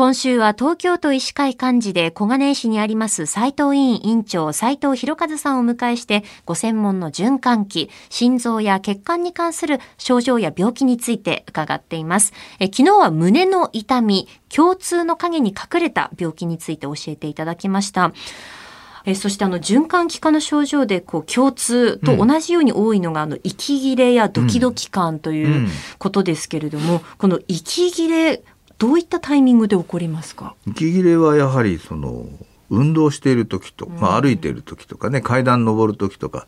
今週は東京都医師会幹事で小金井市にあります斉藤委員委員長斉藤博和さんをお迎えしてご専門の循環器、心臓や血管に関する症状や病気について伺っています。え昨日は胸の痛み、共通の影に隠れた病気について教えていただきました。えそしてあの循環器科の症状でこう共通と同じように多いのが、あの息切れやドキドキ感ということですけれども、この息切れどういったタイミングで起こりますか？息切れはやはりその運動している時と、まあ、歩いている時とかね階段登る時とか、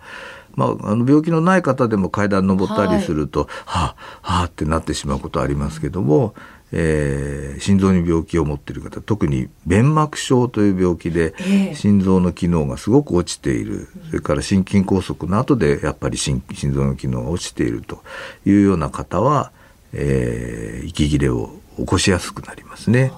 まあ、あの病気のない方でも階段登ったりすると、はあはあってなってしまうことありますけども、えー、心臓に病気を持っている方特に弁膜症という病気で心臓の機能がすごく落ちている、それから心筋梗塞の後でやっぱり心心臓の機能が落ちているというような方は、えー、息切れを起こしやすくなりますね。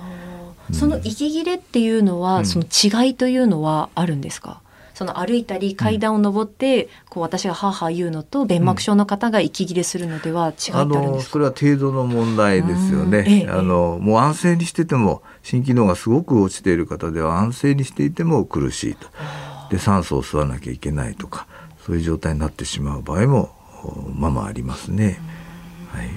その息切れっていうのは、うん、その違いというのはあるんですか？その歩いたり階段を上って、うん、こう私が母言うのと弁膜症の方が息切れするのでは違いあるんですか、それは程度の問題ですよね。ええ、あのもう安静にしてても心機能がすごく落ちている方では安静にしていても苦しいと。で酸素を吸わなきゃいけないとかそういう状態になってしまう場合もままありますね。はい。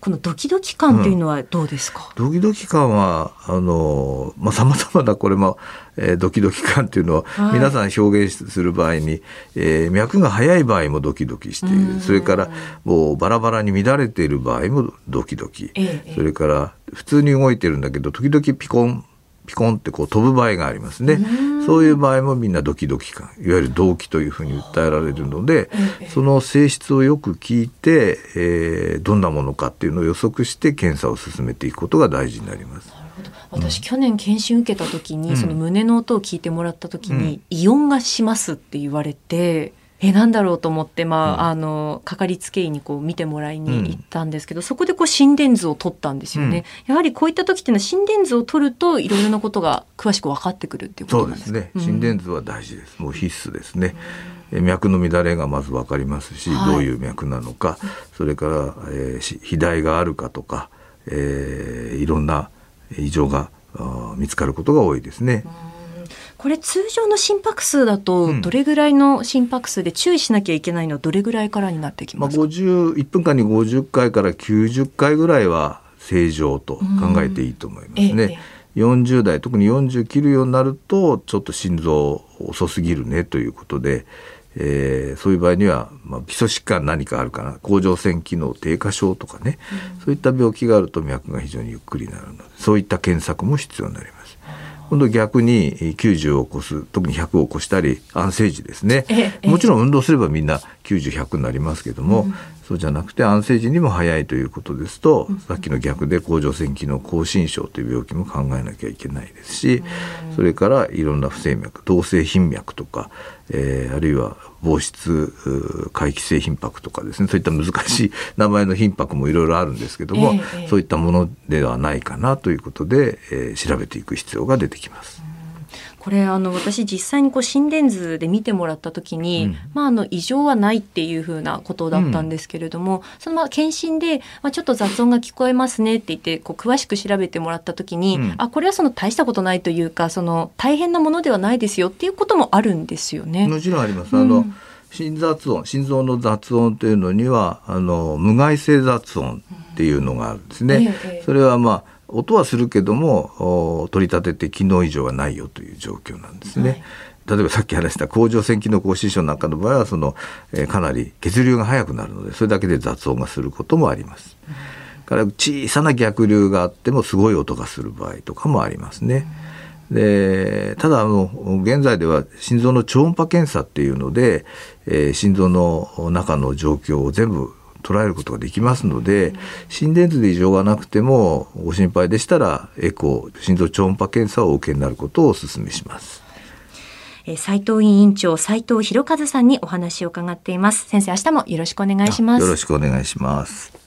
このドキドキ感っていうのはどうですか、うん、ドキドキ感はあのまあ様々なこれも、えー、ドキドキ感っていうのは、皆さん表現する場合に、えー、脈が速い場合もドキドキしている。それからもうバラバラに乱れている場合もドキドキ、ええ、それから普通に動いてるんだけど時々ピコンピコンってこう飛ぶ場合がありますね。そういう場合もみんなドキドキ感、いわゆる動機というふうに訴えられるので、その性質をよく聞いて、えー、どんなものかっていうのを予測して検査を進めていくことが大事になります。私、去年検診受けた時に、その胸の音を聞いてもらった時に、異音がしますって言われて、えなんだろうと思って、まあ、うん、あのかかりつけ医にこう見てもらいに行ったんですけど、うん、そこでこう心電図を取ったんですよね、うん、やはりこういった時っていうのは心電図を取るといろいろなことが詳しく分かってくるっていうことなんですね。心電図は大事です。もう必須です。ね、脈の乱れがまず分かりますし、はい、どういう脈なのかそれから、えー、肥大があるかとか、えー、いろんな異常が見つかることが多いですね。これ通常の心拍数だとどれぐらいの心拍数で注意しなきゃいけないのはどれぐらいからになってきますか、まあ、1分間に50回から90回ぐらいは正常と考えていいと思いますね。ええ、40代特に40切るようになるとちょっと心臓遅すぎるねということで、えー、そういう場合には、まあ、基礎疾患何かあるかな？甲状腺機能低下症とかね、うん、そういった病気があると脈が非常にゆっくりになるのでそういった検索も必要になります。今度逆に90を起こす特に100を起こしたり安静時ですね。もちろん運動すればみんな90100になりますけども、うん、そうじゃなくて安静時にも早いということですと、うん、さっきの逆で甲状腺機能亢進症という病気も考えなきゃいけないですし、うん、それからいろんな不整脈動性頻脈とか、えー、あるいは防湿回帰性頻拍とかですねそういった難しい名前の頻拍もいろいろあるんですけども、えそういったものではないかなということで、えー、調べていく必要が出てきます。これあの私実際にこう心電図で見てもらった時に、うん、まああの異常はないっていうふうなことだったんですけれども、うん、そのまあ検診で、まあ、ちょっと雑音が聞こえますねって言ってこう詳しく調べてもらった時に、うん、あこれはその大したことないというかその大変なものではないですよっていうこともあるんですよね。もちろんあります。あの、心雑音心臓の雑音というのにはあの無害性雑音っていうのがあるんですね。ええ、それはまあ音はするけども取り立てて機能異常はないよという状況なんですね。はい例えばさっき話した甲状腺機能亢進症なんかの場合はその、えー、かなり血流が速くなるのでそれだけで雑音がすることもあります。から小さな逆流があってもすごい音がする場合とかもありますね。でただあの現在では心臓の超音波検査っていうので、えー、心臓の中の状況を全部捉えることができますので、心電図で異常がなくてもご心配でしたらエコー心臓超音波検査をお受けになることをお勧めします。斉藤委員長斉藤博和さんにお話を伺っています。先生明日もよろしくお願いします。よろしくお願いします